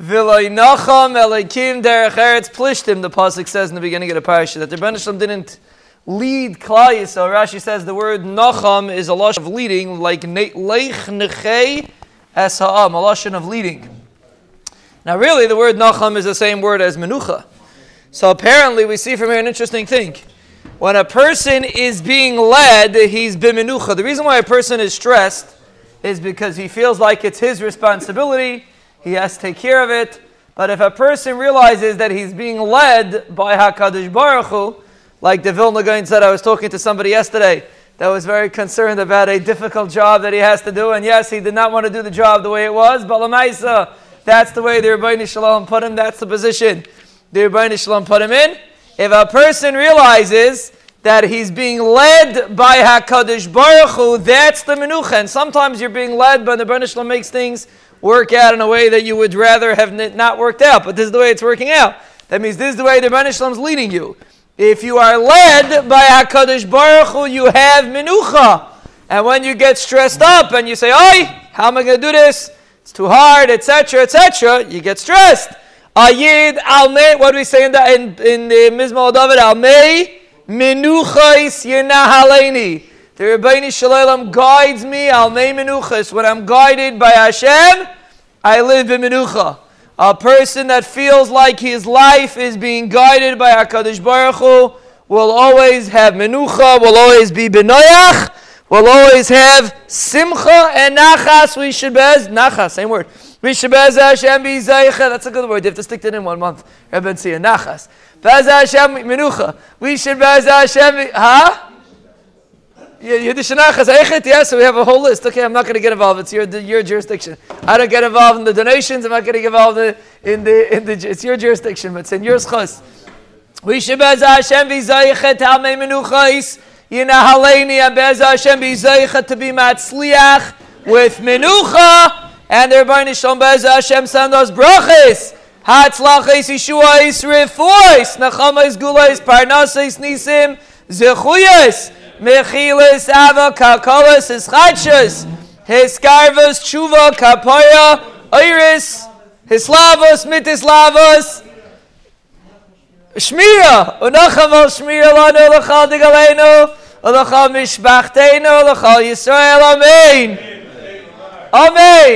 V'loy nacham Elokim derech eretz plishtim, the Pasuk says in the beginning of the parasha, that the Rebbeinu didn't lead Klal So Rashi says the word nacham is a lashon of leading, like leich nechei es ha'am, a lashon of leading. Now really the word nacham is the same word as menucha. So apparently we see from here an interesting thing. When a person is being led, he's bimenucha. The reason why a person is stressed is because he feels like it's his responsibility, he has to take care of it. But if a person realizes that he's being led by HaKadosh Baruch Hu, like the Vilna Gaon said, I was talking to somebody yesterday that was very concerned about a difficult job that he has to do, and yes, he did not want to do the job the way it was, but Lamaisa, that's the way the Rabbi Shalom put him, that's the position the Rabbi Shalom put him in. If a person realizes that he's being led by HaKadosh Baruch Hu, that's the menucha. And sometimes you're being led by the Shalom makes things work out in a way that you would rather have not worked out, but this is the way it's working out. That means this is the way the Shalom is leading you. If you are led by HaKadosh Baruch Hu, you have menucha. And when you get stressed up and you say, Oi, how am I going to do this? It's too hard, etc., etc., you get stressed. Ayid almei, what do we say in the, in, in the Mizmal David? Almei menuchais yenahaleni. The Rabbeinu Shalom guides me, almei menuchas. When I'm guided by Hashem, I live in menucha. A person that feels like his life is being guided by HaKadosh Baruch Hu will always have menucha, will always be benoyach, will always have simcha and nachas. We should be nachas, same word. We should Mishabez Hashem be That's a good word. You have to stick it in one month. Rebbe and Nachas. Bez Hashem Menucha. We should Bez Hashem. Huh? Yiddish Nachas. Yes, we have a whole list. Okay, I'm not going to get involved. It's your your jurisdiction. I don't get involved in the donations. I'm not going to get involved in the in the. It's your jurisdiction, but it's in your schos. We should Bez Hashem be Zeichet Halmei Menuchais. Yina Haleni Bez Hashem be Zeichet to be Matzliach with Menucha. And the Rebbeinu Shalom Bez Hashem send us brachis. Hatzlachis Yeshua Refois. Nachamais Gulais Parnasis Nisim Zechuyas. Mechilis Ava Kakolas Ischachas. Hiskarvas Tshuva Kapaya Iris. Hislavos Mitislavos. Shmira. Unacham al Shmira Lanu Lachal Digalenu. Lachal Mishpachtenu. Lachal Yisrael. Amen. Amen.